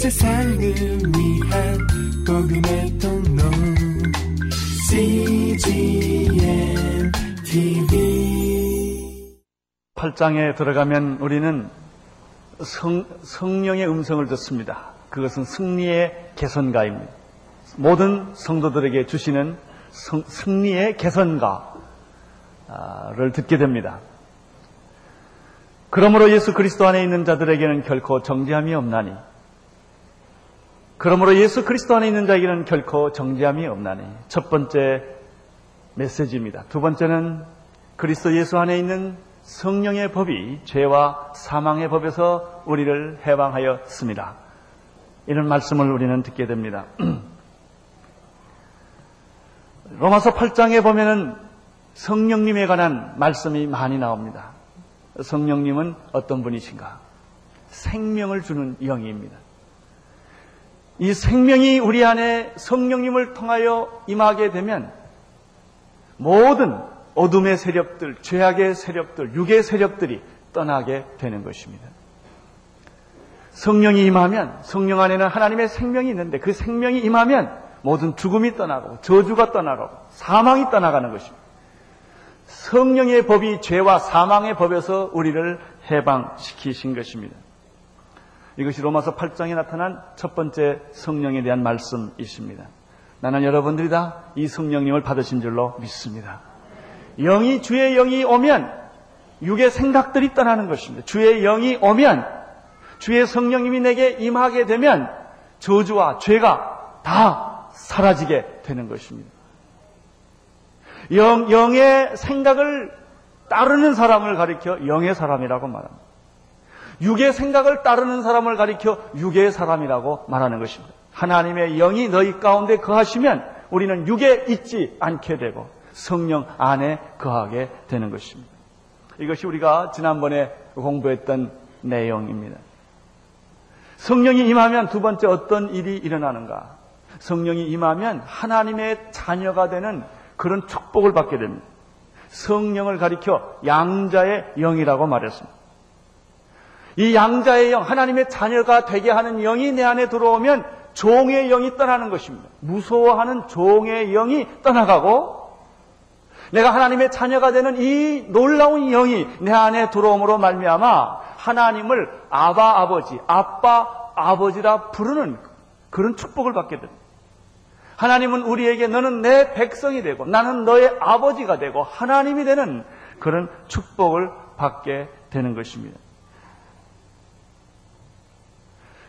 세상을 위한 복음의 통로 CGM TV 8장에 들어가면 우리는 성, 성령의 음성을 듣습니다. 그것은 승리의 개선가입니다. 모든 성도들에게 주시는 성, 승리의 개선가를 듣게 됩니다. 그러므로 예수 그리스도 안에 있는 자들에게는 결코 정죄함이 없나니 그러므로 예수 그리스도 안에 있는 자에게는 결코 정죄함이 없나니 첫 번째 메시지입니다. 두 번째는 그리스도 예수 안에 있는 성령의 법이 죄와 사망의 법에서 우리를 해방하였습니다. 이런 말씀을 우리는 듣게 됩니다. 로마서 8장에 보면은 성령님에 관한 말씀이 많이 나옵니다. 성령님은 어떤 분이신가? 생명을 주는 영입니다. 이 생명이 우리 안에 성령님을 통하여 임하게 되면 모든 어둠의 세력들, 죄악의 세력들, 육의 세력들이 떠나게 되는 것입니다. 성령이 임하면 성령 안에는 하나님의 생명이 있는데 그 생명이 임하면 모든 죽음이 떠나고 저주가 떠나고 사망이 떠나가는 것입니다. 성령의 법이 죄와 사망의 법에서 우리를 해방시키신 것입니다. 이것이 로마서 8장에 나타난 첫 번째 성령에 대한 말씀이십니다. 나는 여러분들이 다 이 성령님을 받으신 줄로 믿습니다. 영이 주의 영이 오면 육의 생각들이 떠나는 것입니다. 주의 영이 오면 주의 성령님이 내게 임하게 되면 저주와 죄가 다 사라지게 되는 것입니다. 영, 영의 생각을 따르는 사람을 가리켜 영의 사람이라고 말합니다. 육의 생각을 따르는 사람을 가리켜 육의 사람이라고 말하는 것입니다. 하나님의 영이 너희 가운데 거하시면 우리는 육에 있지 않게 되고 성령 안에 거하게 되는 것입니다. 이것이 우리가 지난번에 공부했던 내용입니다. 성령이 임하면 두 번째 어떤 일이 일어나는가? 성령이 임하면 하나님의 자녀가 되는 그런 축복을 받게 됩니다. 성령을 가리켜 양자의 영이라고 말했습니다. 이 양자의 영, 하나님의 자녀가 되게 하는 영이 내 안에 들어오면 종의 영이 떠나는 것입니다. 무서워하는 종의 영이 떠나가고 내가 하나님의 자녀가 되는 이 놀라운 영이 내 안에 들어옴으로 말미암아 하나님을 아바 아버지, 아빠 아버지라 부르는 그런 축복을 받게 됩니다. 하나님은 우리에게 너는 내 백성이 되고 나는 너의 아버지가 되고 하나님이 되는 그런 축복을 받게 되는 것입니다.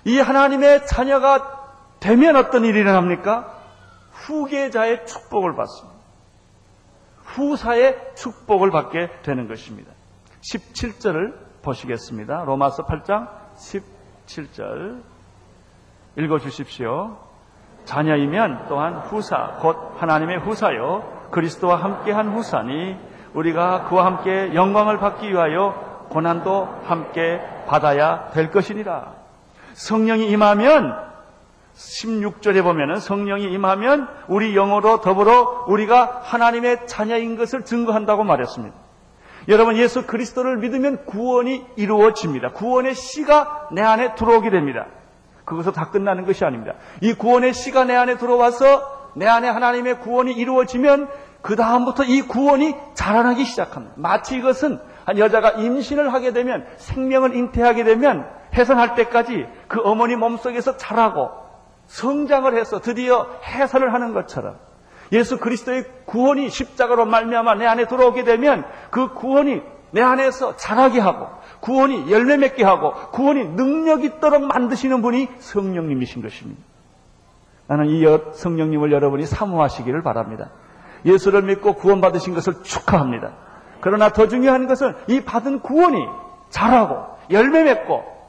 이 하나님의 자녀가 되면 어떤 일이 일어납니까? 후계자의 축복을 받습니다. 후사의 축복을 받게 되는 것입니다. 17절을 보시겠습니다. 로마서 8장 17절 읽어 주십시오. 자녀이면 또한 후사, 곧 하나님의 후사요. 그리스도와 함께한 후사니 우리가 그와 함께 영광을 받기 위하여 고난도 함께 받아야 될 것이니라. 성령이 임하면 16절에 보면은 성령이 임하면 우리 영어로 더불어 우리가 하나님의 자녀인 것을 증거한다고 말했습니다. 여러분 예수 그리스도를 믿으면 구원이 이루어집니다. 구원의 씨가 내 안에 들어오게 됩니다. 그것으로 다 끝나는 것이 아닙니다. 이 구원의 씨가 내 안에 들어와서 내 안에 하나님의 구원이 이루어지면 그 다음부터 이 구원이 자라나기 시작합니다. 마치 이것은 한 여자가 임신을 하게 되면 생명을 잉태하게 되면 해산할 때까지 그 어머니 몸속에서 자라고 성장을 해서 드디어 해산을 하는 것처럼 예수 그리스도의 구원이 십자가로 말미암아 내 안에 들어오게 되면 그 구원이 내 안에서 자라게 하고 구원이 열매 맺게 하고 구원이 능력 있도록 만드시는 분이 성령님이신 것입니다. 나는 이 성령님을 여러분이 사모하시기를 바랍니다. 예수를 믿고 구원받으신 것을 축하합니다. 그러나 더 중요한 것은 이 받은 구원이 자라고 열매 맺고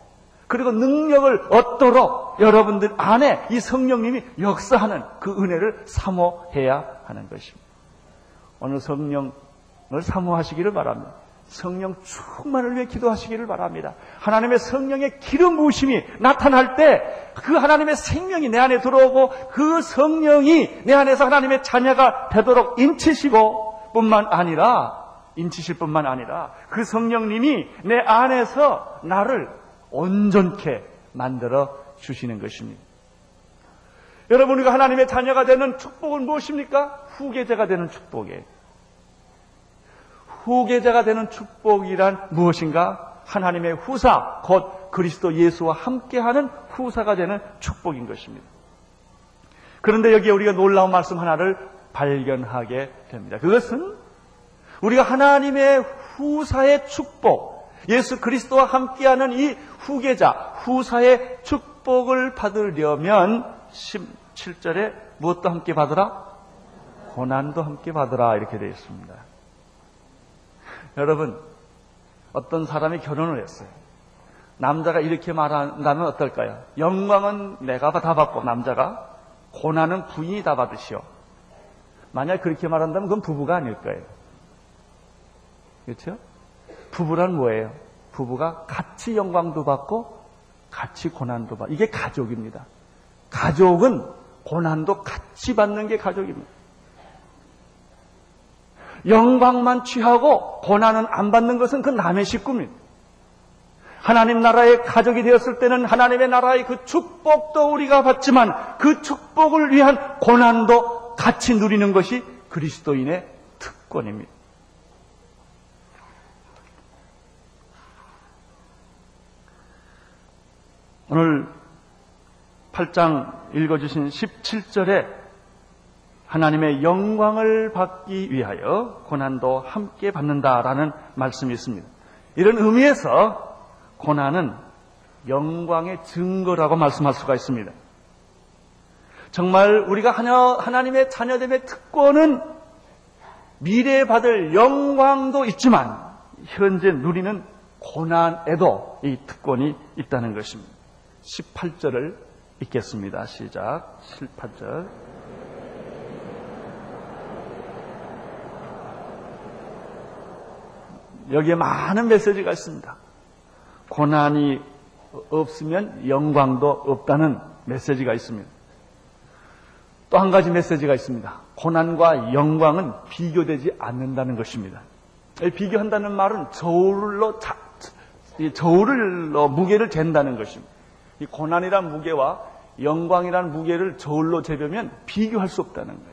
그리고 능력을 얻도록 여러분들 안에 이 성령님이 역사하는 그 은혜를 사모해야 하는 것입니다. 오늘 성령을 사모하시기를 바랍니다. 성령 충만을 위해 기도하시기를 바랍니다. 하나님의 성령의 기름 부으심이 나타날 때 그 하나님의 생명이 내 안에 들어오고 그 성령이 내 안에서 하나님의 자녀가 되도록 인치시고 뿐만 아니라 인치실 뿐만 아니라 그 성령님이 내 안에서 나를 온전케 만들어 주시는 것입니다. 여러분 우리가 하나님의 자녀가 되는 축복은 무엇입니까? 후계자가 되는 축복이에요. 후계자가 되는 축복이란 무엇인가? 하나님의 후사, 곧 그리스도 예수와 함께하는 후사가 되는 축복인 것입니다. 그런데 여기에 우리가 놀라운 말씀 하나를 발견하게 됩니다. 그것은 우리가 하나님의 후사의 축복, 예수 그리스도와 함께하는 이 후계자, 후사의 축복을 받으려면 17절에 무엇도 함께 받으라? 고난도 함께 받으라 이렇게 되어 있습니다. 여러분, 어떤 사람이 결혼을 했어요. 남자가 이렇게 말한다면 어떨까요? 영광은 내가 다 받고 남자가 고난은 부인이 다 받으시오. 만약 그렇게 말한다면 그건 부부가 아닐 거예요. 그렇죠? 부부란 뭐예요? 부부가 같이 영광도 받고 같이 고난도 받고 이게 가족입니다. 가족은 고난도 같이 받는 게 가족입니다. 영광만 취하고 고난은 안 받는 것은 그 남의 식구입니다. 하나님 나라의 가족이 되었을 때는 하나님의 나라의 그 축복도 우리가 받지만 그 축복을 위한 고난도 같이 누리는 것이 그리스도인의 특권입니다. 오늘 8장 읽어주신 17절에 하나님의 영광을 받기 위하여 고난도 함께 받는다라는 말씀이 있습니다. 이런 의미에서 고난은 영광의 증거라고 말씀할 수가 있습니다. 정말 우리가 하나님의 자녀됨의 특권은 미래에 받을 영광도 있지만 현재 누리는 고난에도 이 특권이 있다는 것입니다. 18절을 읽겠습니다. 시작. 18절. 여기에 많은 메시지가 있습니다. 고난이 없으면 영광도 없다는 메시지가 있습니다. 또 한 가지 메시지가 있습니다. 고난과 영광은 비교되지 않는다는 것입니다. 비교한다는 말은 저울로 자, 저울로 무게를 잰다는 것입니다. 이 고난이란 무게와 영광이란 무게를 저울로 재보면 비교할 수 없다는 거예요.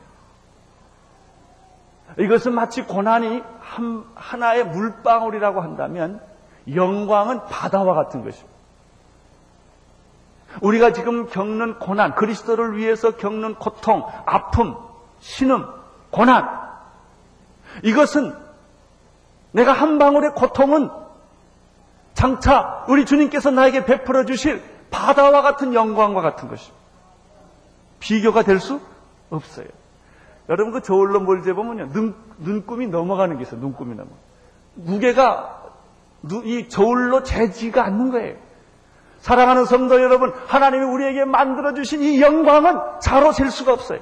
이것은 마치 고난이 한, 하나의 물방울이라고 한다면 영광은 바다와 같은 것입니다. 우리가 지금 겪는 고난, 그리스도를 위해서 겪는 고통, 아픔, 신음, 고난. 이것은 내가 한 방울의 고통은 장차 우리 주님께서 나에게 베풀어 주실 바다와 같은 영광과 같은 것입니다. 비교가 될 수 없어요. 여러분 그 저울로 뭘 재보면요. 눈, 눈금이 넘어가는 게 있어요. 눈금이 넘어. 무게가 이 저울로 재지가 않는 거예요. 사랑하는 성도 여러분, 하나님이 우리에게 만들어주신 이 영광은 자로 잴 수가 없어요.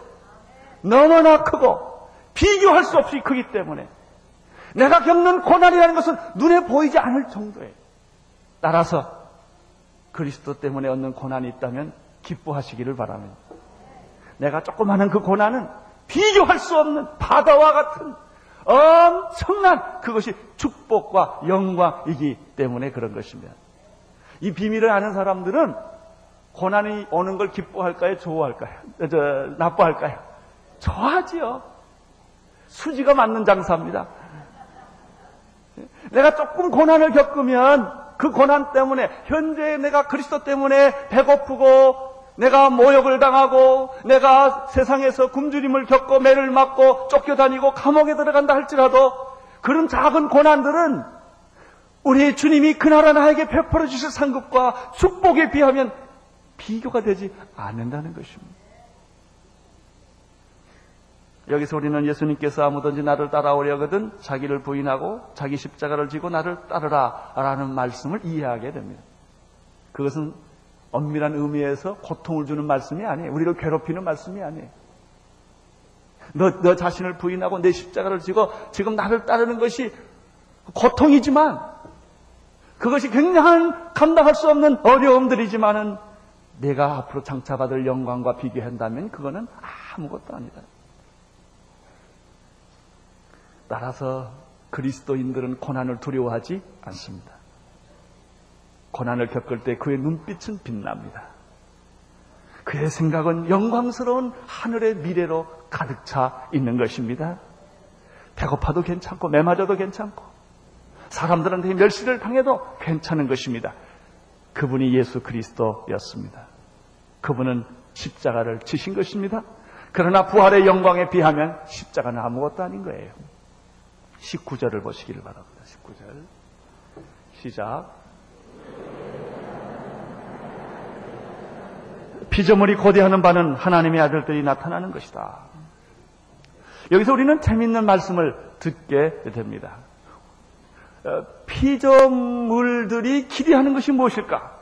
너무나 크고 비교할 수 없이 크기 때문에 내가 겪는 고난이라는 것은 눈에 보이지 않을 정도예요. 따라서 그리스도 때문에 얻는 고난이 있다면 기뻐하시기를 바랍니다. 내가 조그마한 그 고난은 비교할 수 없는 바다와 같은 엄청난 그것이 축복과 영광이기 때문에 그런 것입니다. 이 비밀을 아는 사람들은 고난이 오는 걸 기뻐할까요? 좋아할까요? 저, 나빠할까요? 좋아하지요. 수지가 맞는 장사입니다. 내가 조금 고난을 겪으면 그 고난 때문에 현재 내가 그리스도 때문에 배고프고 내가 모욕을 당하고 내가 세상에서 굶주림을 겪고 매를 맞고 쫓겨다니고 감옥에 들어간다 할지라도 그런 작은 고난들은 우리 주님이 그 나라 나에게 베풀어 주실 상급과 축복에 비하면 비교가 되지 않는다는 것입니다. 여기서 우리는 예수님께서 아무든지 나를 따라오려거든 자기를 부인하고 자기 십자가를 지고 나를 따르라 라는 말씀을 이해하게 됩니다. 그것은 엄밀한 의미에서 고통을 주는 말씀이 아니에요. 우리를 괴롭히는 말씀이 아니에요. 너, 너 자신을 부인하고 내 십자가를 지고 지금 나를 따르는 것이 고통이지만 그것이 굉장한 감당할 수 없는 어려움들이지만은 내가 앞으로 장차받을 영광과 비교한다면 그거는 아무것도 아니다. 따라서 그리스도인들은 고난을 두려워하지 않습니다. 고난을 겪을 때 그의 눈빛은 빛납니다. 그의 생각은 영광스러운 하늘의 미래로 가득 차 있는 것입니다. 배고파도 괜찮고 매맞아도 괜찮고 사람들한테 멸시를 당해도 괜찮은 것입니다. 그분이 예수 그리스도였습니다. 그분은 십자가를 지신 것입니다. 그러나 부활의 영광에 비하면 십자가는 아무것도 아닌 거예요. 19절을 보시기를 바랍니다. 19절. 시작. 피조물이 고대하는 바는 하나님의 아들들이 나타나는 것이다. 여기서 우리는 재밌는 말씀을 듣게 됩니다. 어, 피조물들이 기대하는 것이 무엇일까?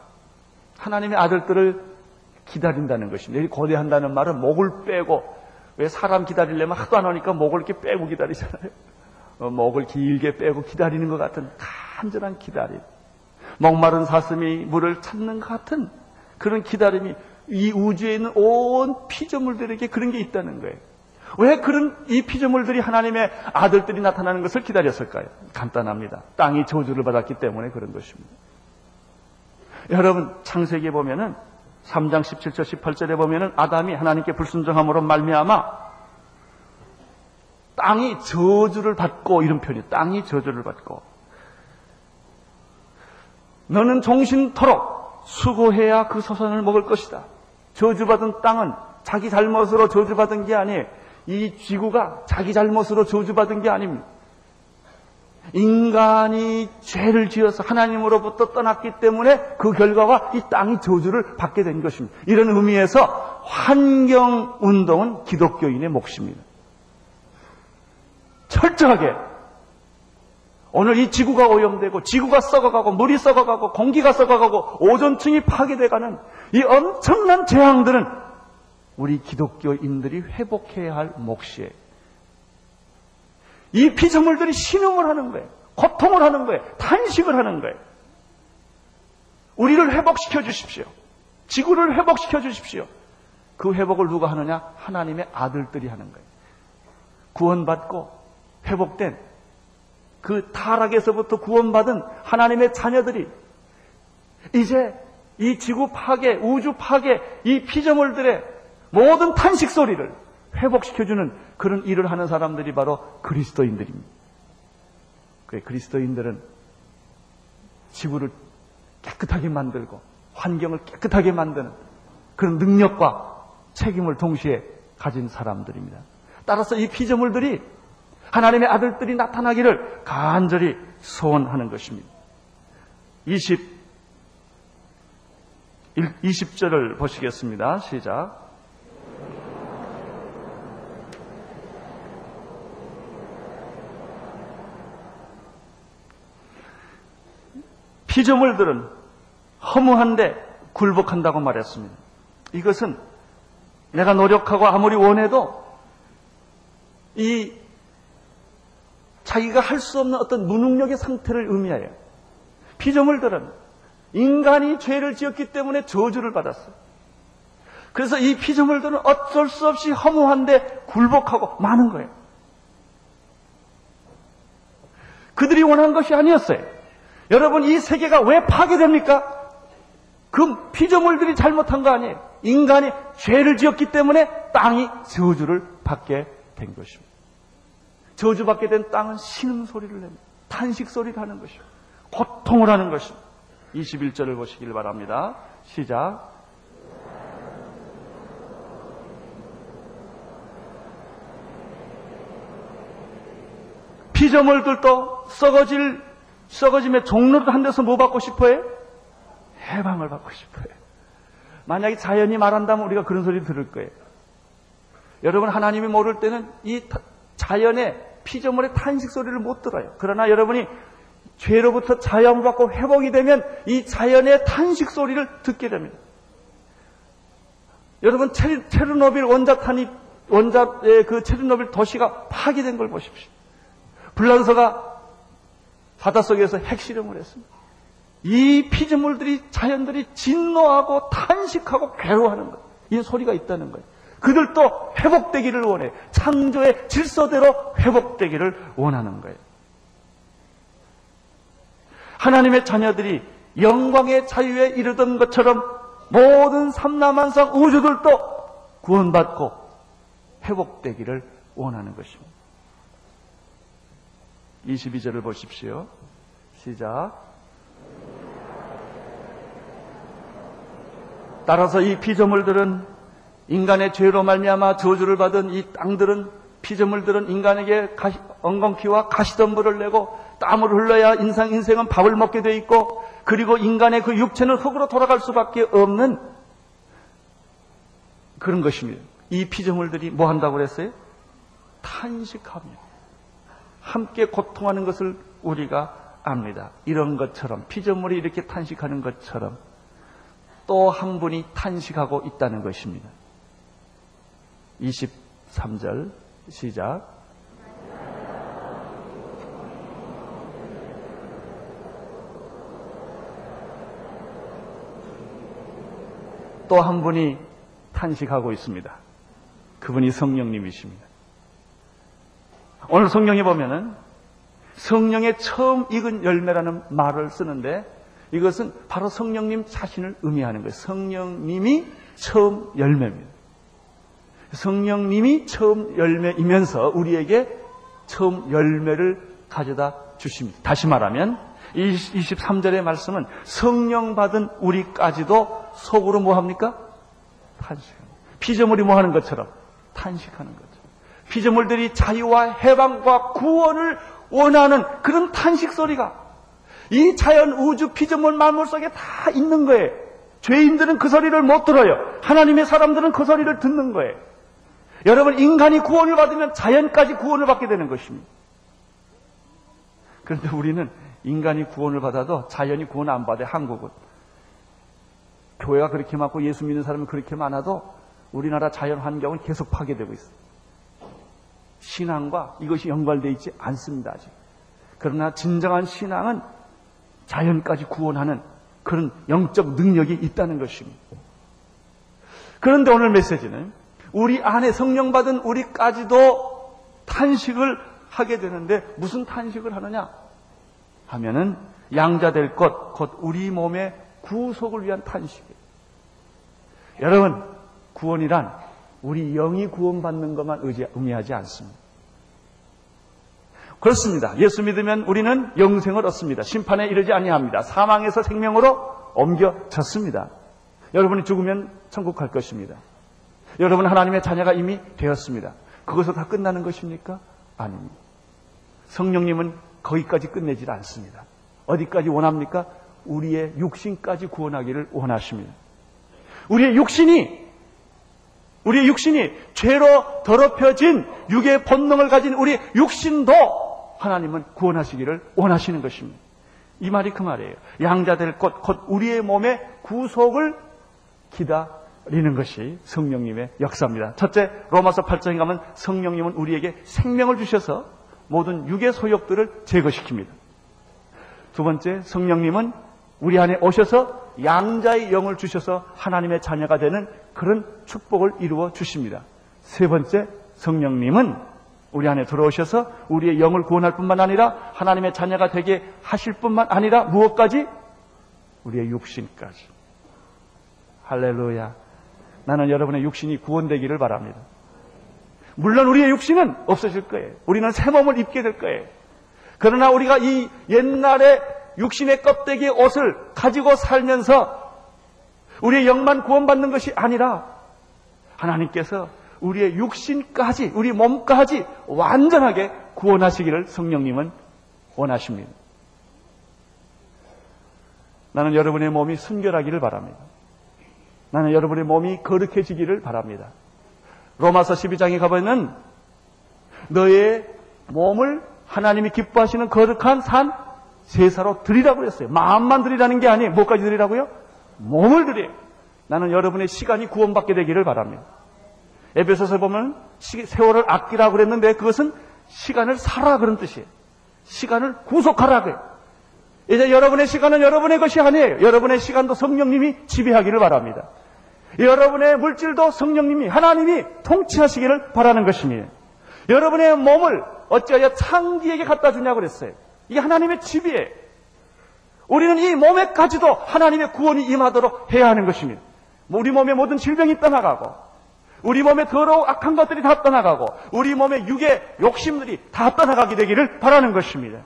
하나님의 아들들을 기다린다는 것입니다. 여기 고대한다는 말은 목을 빼고 왜 사람 기다리려면 하도 안 오니까 목을 이렇게 빼고 기다리잖아요. 어, 목을 길게 빼고 기다리는 것 같은 간절한 기다림. 목마른 사슴이 물을 찾는 것 같은 그런 기다림이 이 우주에 있는 온 피조물들에게 그런 게 있다는 거예요. 왜 그런 이 피조물들이 하나님의 아들들이 나타나는 것을 기다렸을까요? 간단합니다. 땅이 저주를 받았기 때문에 그런 것입니다. 여러분 창세기에 보면은 3장 17절 18절에 보면은 아담이 하나님께 불순종함으로 말미암아 땅이 저주를 받고 이런 표현이 땅이 저주를 받고 너는 종신토록 수고해야 그 소산을 먹을 것이다. 저주받은 땅은 자기 잘못으로 저주받은 게 아니에요. 이 지구가 자기 잘못으로 저주받은 게 아닙니다. 인간이 죄를 지어서 하나님으로부터 떠났기 때문에 그 결과가 이 땅이 저주를 받게 된 것입니다. 이런 의미에서 환경 운동은 기독교인의 몫입니다. 철저하게 오늘 이 지구가 오염되고 지구가 썩어가고 물이 썩어가고 공기가 썩어가고 오존층이 파괴돼가는 이 엄청난 재앙들은 우리 기독교인들이 회복해야 할 몫이에요. 이 피조물들이 신음을 하는 거예요. 고통을 하는 거예요. 탄식을 하는 거예요. 우리를 회복시켜 주십시오. 지구를 회복시켜 주십시오. 그 회복을 누가 하느냐? 하나님의 아들들이 하는 거예요. 구원받고 회복된 그 타락에서부터 구원받은 하나님의 자녀들이 이제 이 지구 파괴, 우주 파괴, 이 피조물들의 모든 탄식 소리를 회복시켜주는 그런 일을 하는 사람들이 바로 그리스도인들입니다. 그 그리스도인들은 지구를 깨끗하게 만들고 환경을 깨끗하게 만드는 그런 능력과 책임을 동시에 가진 사람들입니다. 따라서 이 피조물들이 하나님의 아들들이 나타나기를 간절히 소원하는 것입니다. 20, 20절을 보시겠습니다. 시작. 피조물들은 허무한데 굴복한다고 말했습니다. 이것은 내가 노력하고 아무리 원해도 이 자기가 할 수 없는 어떤 무능력의 상태를 의미해요. 피조물 들은 인간이 죄를 지었기 때문에 저주를 받았어요. 그래서 이 피조물들은 어쩔 수 없이 허무한데 굴복하고 많은 거예요. 그들이 원한 것이 아니었어요. 여러분, 이 세계가 왜 파괴됩니까? 그 피조물들이 잘못한 거 아니에요. 인간이 죄를 지었기 때문에 땅이 저주를 받게 된 것입니다. 저주받게 된 땅은 신음 소리를 냅니다. 탄식 소리를 하는 것이요. 고통을 하는 것입니다. 21절을 보시길 바랍니다. 시작. 피조물들도 썩어질, 썩어짐의 종로를 한 데서 뭐 받고 싶어요? 해방을 받고 싶어요. 만약에 자연이 말한다면 우리가 그런 소리 들을 거예요. 여러분, 하나님이 모를 때는 이 자연의 피조물의 탄식 소리를 못 들어요. 그러나 여러분이 죄로부터 자연을 받고 회복이 되면 이 자연의 탄식 소리를 듣게 됩니다. 여러분 체르노빌 원자탄이 원자의 그 체르노빌 도시가 파괴된 걸 보십시오. 불란서가 바닷속에서 핵실험을 했습니다. 이 피조물들이 자연들이 진노하고 탄식하고 괴로워하는 것. 이 소리가 있다는 거예요. 그들도 회복되기를 원해. 창조의 질서대로 회복되기를 원하는 거예요. 하나님의 자녀들이 영광의 자유에 이르던 것처럼 모든 삼라만상 우주들도 구원받고 회복되기를 원하는 것입니다. 22절을 보십시오. 시작. 따라서 이 피조물들은 인간의 죄로 말미암아 저주를 받은 이 땅들은 피조물들은 인간에게 가시, 엉겅퀴와 가시덤불을 내고 땀을 흘러야 인상 인생은 밥을 먹게 돼 있고 그리고 인간의 그 육체는 흙으로 돌아갈 수밖에 없는 그런 것입니다. 이 피조물들이 뭐 한다고 그랬어요? 탄식하며 함께 고통하는 것을 우리가 압니다. 이런 것처럼 피조물이 이렇게 탄식하는 것처럼 또 한 분이 탄식하고 있다는 것입니다. 23절 시작. 또 한 분이 탄식하고 있습니다. 그분이 성령님이십니다. 오늘 성경에 보면은 성령의 처음 익은 열매라는 말을 쓰는데 이것은 바로 성령님 자신을 의미하는 거예요. 성령님이 처음 열매입니다. 성령님이 처음 열매이면서 우리에게 처음 열매를 가져다 주십니다. 다시 말하면 23절의 말씀은 성령 받은 우리까지도 속으로 뭐 합니까? 탄식합니다. 피조물이 뭐 하는 것처럼 탄식하는 거죠. 피조물들이 자유와 해방과 구원을 원하는 그런 탄식 소리가 이 자연 우주 피조물 만물 속에 다 있는 거예요. 죄인들은 그 소리를 못 들어요. 하나님의 사람들은 그 소리를 듣는 거예요. 여러분 인간이 구원을 받으면 자연까지 구원을 받게 되는 것입니다. 그런데 우리는 인간이 구원을 받아도 자연이 구원 안 받아요. 한국은 교회가 그렇게 많고 예수 믿는 사람이 그렇게 많아도 우리나라 자연 환경은 계속 파괴되고 있어요. 신앙과 이것이 연관되어 있지 않습니다, 아직. 그러나 진정한 신앙은 자연까지 구원하는 그런 영적 능력이 있다는 것입니다. 그런데 오늘 메시지는 우리 안에 성령 받은 우리까지도 탄식을 하게 되는데 무슨 탄식을 하느냐 하면은 양자 될 것, 곧 우리 몸의 구속을 위한 탄식이에요. 여러분, 구원이란 우리 영이 구원받는 것만 의지, 의미하지 않습니다. 그렇습니다. 예수 믿으면 우리는 영생을 얻습니다. 심판에 이르지 아니합니다. 사망에서 생명으로 옮겨졌습니다. 여러분이 죽으면 천국 갈 것입니다. 여러분 하나님의 자녀가 이미 되었습니다. 그것으로 다 끝나는 것입니까? 아닙니다. 성령님은 거기까지 끝내질 않습니다. 어디까지 원합니까? 우리의 육신까지 구원하기를 원하십니다. 우리의 육신이 우리의 육신이 죄로 더럽혀진 육의 본능을 가진 우리 육신도 하나님은 구원하시기를 원하시는 것입니다. 이 말이 그 말이에요. 양자될 것, 곧 우리의 몸의 구속을 기다 리는 것이 성령님의 역사입니다. 첫째, 로마서 8장에 가면 성령님은 우리에게 생명을 주셔서 모든 육의 소욕들을 제거시킵니다. 두 번째, 성령님은 우리 안에 오셔서 양자의 영을 주셔서 하나님의 자녀가 되는 그런 축복을 이루어 주십니다. 세 번째, 성령님은 우리 안에 들어오셔서 우리의 영을 구원할 뿐만 아니라 하나님의 자녀가 되게 하실 뿐만 아니라 무엇까지? 우리의 육신까지. 할렐루야. 나는 여러분의 육신이 구원되기를 바랍니다. 물론 우리의 육신은 없어질 거예요. 우리는 새 몸을 입게 될 거예요. 그러나 우리가 이 옛날에 육신의 껍데기의 옷을 가지고 살면서 우리의 영만 구원받는 것이 아니라 하나님께서 우리의 육신까지, 우리 몸까지 완전하게 구원하시기를 성령님은 원하십니다. 나는 여러분의 몸이 순결하기를 바랍니다. 나는 여러분의 몸이 거룩해지기를 바랍니다. 로마서 12장에 가보면 너의 몸을 하나님이 기뻐하시는 거룩한 산 제사로 드리라고 했어요. 마음만 드리라는 게 아니에요. 뭐까지 드리라고요? 몸을 드려요. 나는 여러분의 시간이 구원받게 되기를 바랍니다. 에베소서 보면 세월을 아끼라고 그랬는데 그것은 시간을 살아 그런 뜻이에요. 시간을 구속하라 그래요. 이제 여러분의 시간은 여러분의 것이 아니에요. 여러분의 시간도 성령님이 지배하기를 바랍니다. 여러분의 물질도 성령님이 하나님이 통치하시기를 바라는 것입니다. 여러분의 몸을 어찌하여 창기에게 갖다 주냐고 그랬어요. 이게 하나님의 집이에요. 우리는 이 몸에까지도 하나님의 구원이 임하도록 해야 하는 것입니다. 우리 몸의 모든 질병이 떠나가고 우리 몸에 더러운 악한 것들이 다 떠나가고 우리 몸의 육의 욕심들이 다 떠나가게 되기를 바라는 것입니다.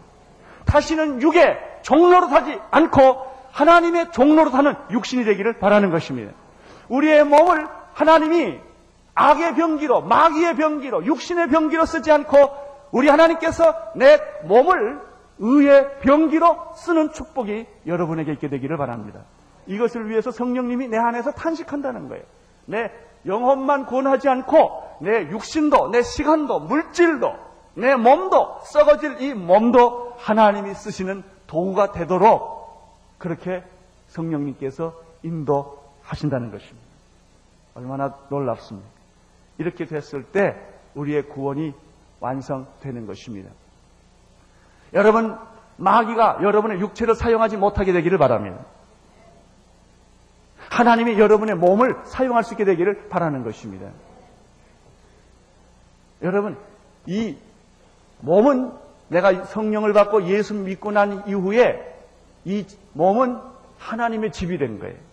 다시는 육의 종로로 타지 않고 하나님의 종로로 타는 육신이 되기를 바라는 것입니다. 우리의 몸을 하나님이 악의 병기로 마귀의 병기로 육신의 병기로 쓰지 않고 우리 하나님께서 내 몸을 의의 병기로 쓰는 축복이 여러분에게 있게 되기를 바랍니다. 이것을 위해서 성령님이 내 안에서 탄식한다는 거예요. 내 영혼만 구원하지 않고 내 육신도, 내 시간도, 물질도, 내 몸도, 썩어질 이 몸도 하나님이 쓰시는 도구가 되도록 그렇게 성령님께서 인도 하신다는 것입니다. 얼마나 놀랍습니까? 이렇게 됐을 때 우리의 구원이 완성되는 것입니다. 여러분, 마귀가 여러분의 육체를 사용하지 못하게 되기를 바랍니다. 하나님이 여러분의 몸을 사용할 수 있게 되기를 바라는 것입니다. 여러분, 이 몸은 내가 성령을 받고 예수 믿고 난 이후에 이 몸은 하나님의 집이 된 거예요.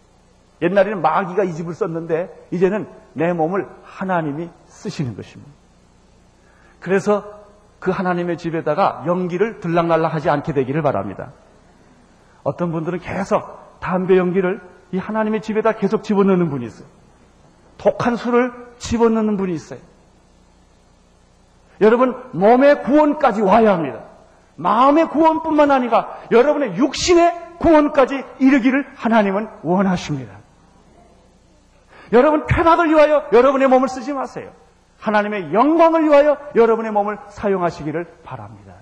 옛날에는 마귀가 이 집을 썼는데 이제는 내 몸을 하나님이 쓰시는 것입니다. 그래서 그 하나님의 집에다가 연기를 들락날락 하지 않게 되기를 바랍니다. 어떤 분들은 계속 담배 연기를 이 하나님의 집에다 계속 집어넣는 분이 있어요. 독한 술을 집어넣는 분이 있어요. 여러분, 몸의 구원까지 와야 합니다. 마음의 구원뿐만 아니라 여러분의 육신의 구원까지 이르기를 하나님은 원하십니다. 여러분, 쾌락을 위하여 여러분의 몸을 쓰지 마세요. 하나님의 영광을 위하여 여러분의 몸을 사용하시기를 바랍니다.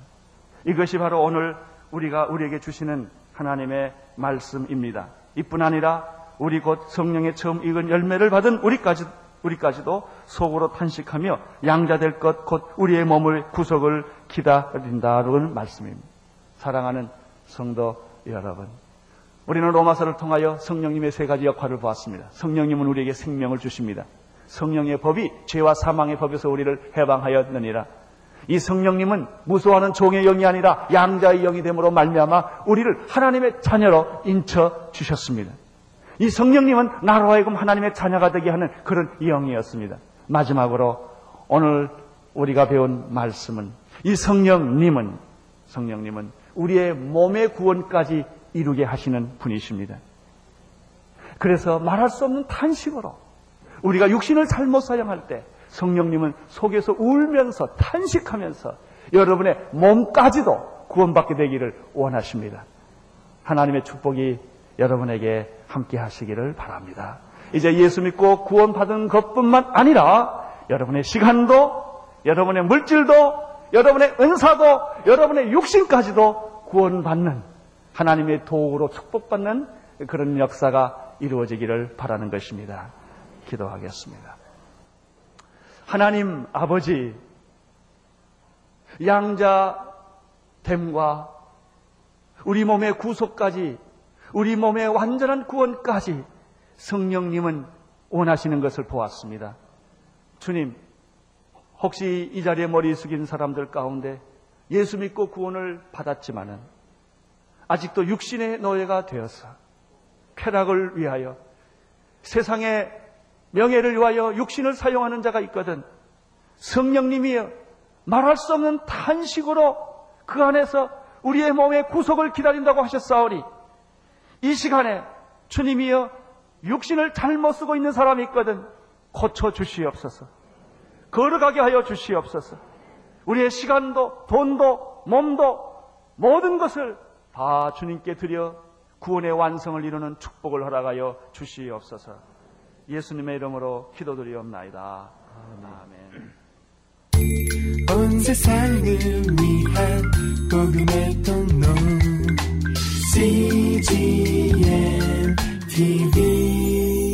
이것이 바로 오늘 우리가 우리에게 주시는 하나님의 말씀입니다. 이뿐 아니라 우리 곧 성령의 처음 익은 열매를 받은 우리까지 우리까지도 속으로 탄식하며 양자될 것 곧 우리의 몸을 구속을 기다린다는 말씀입니다. 사랑하는 성도 여러분, 우리는 로마서를 통하여 성령님의 세 가지 역할을 보았습니다. 성령님은 우리에게 생명을 주십니다. 성령의 법이 죄와 사망의 법에서 우리를 해방하였느니라. 이 성령님은 무서워하는 종의 영이 아니라 양자의 영이 됨으로 말미암아 우리를 하나님의 자녀로 인쳐 주셨습니다. 이 성령님은 나로 하여금 하나님의 자녀가 되게 하는 그런 영이었습니다. 마지막으로 오늘 우리가 배운 말씀은 이 성령님은 성령님은 우리의 몸의 구원까지 이루게 하시는 분이십니다. 그래서 말할 수 없는 탄식으로 우리가 육신을 잘못 사용할 때 성령님은 속에서 울면서 탄식하면서 여러분의 몸까지도 구원받게 되기를 원하십니다. 하나님의 축복이 여러분에게 함께 하시기를 바랍니다. 이제 예수 믿고 구원받은 것뿐만 아니라 여러분의 시간도, 여러분의 물질도, 여러분의 은사도, 여러분의 육신까지도 구원받는 하나님의 도구로 축복받는 그런 역사가 이루어지기를 바라는 것입니다. 기도하겠습니다. 하나님 아버지, 양자 됨과 우리 몸의 구속까지, 우리 몸의 완전한 구원까지 성령님은 원하시는 것을 보았습니다. 주님, 혹시 이 자리에 머리 숙인 사람들 가운데 예수 믿고 구원을 받았지만은 아직도 육신의 노예가 되어서 쾌락을 위하여 세상의 명예를 위하여 육신을 사용하는 자가 있거든. 성령님이 말할 수 없는 탄식으로 그 안에서 우리의 몸의 구속을 기다린다고 하셨사오니 이 시간에 주님이여 육신을 잘못 쓰고 있는 사람이 있거든 고쳐 주시옵소서. 걸어가게 하여 주시옵소서. 우리의 시간도 돈도 몸도 모든 것을 다 주님께 드려 구원의 완성을 이루는 축복을 허락하여 주시옵소서. 예수님의 이름으로 기도드리옵나이다. 아멘. 온 세상을 위한 복음의 통로 CGM TV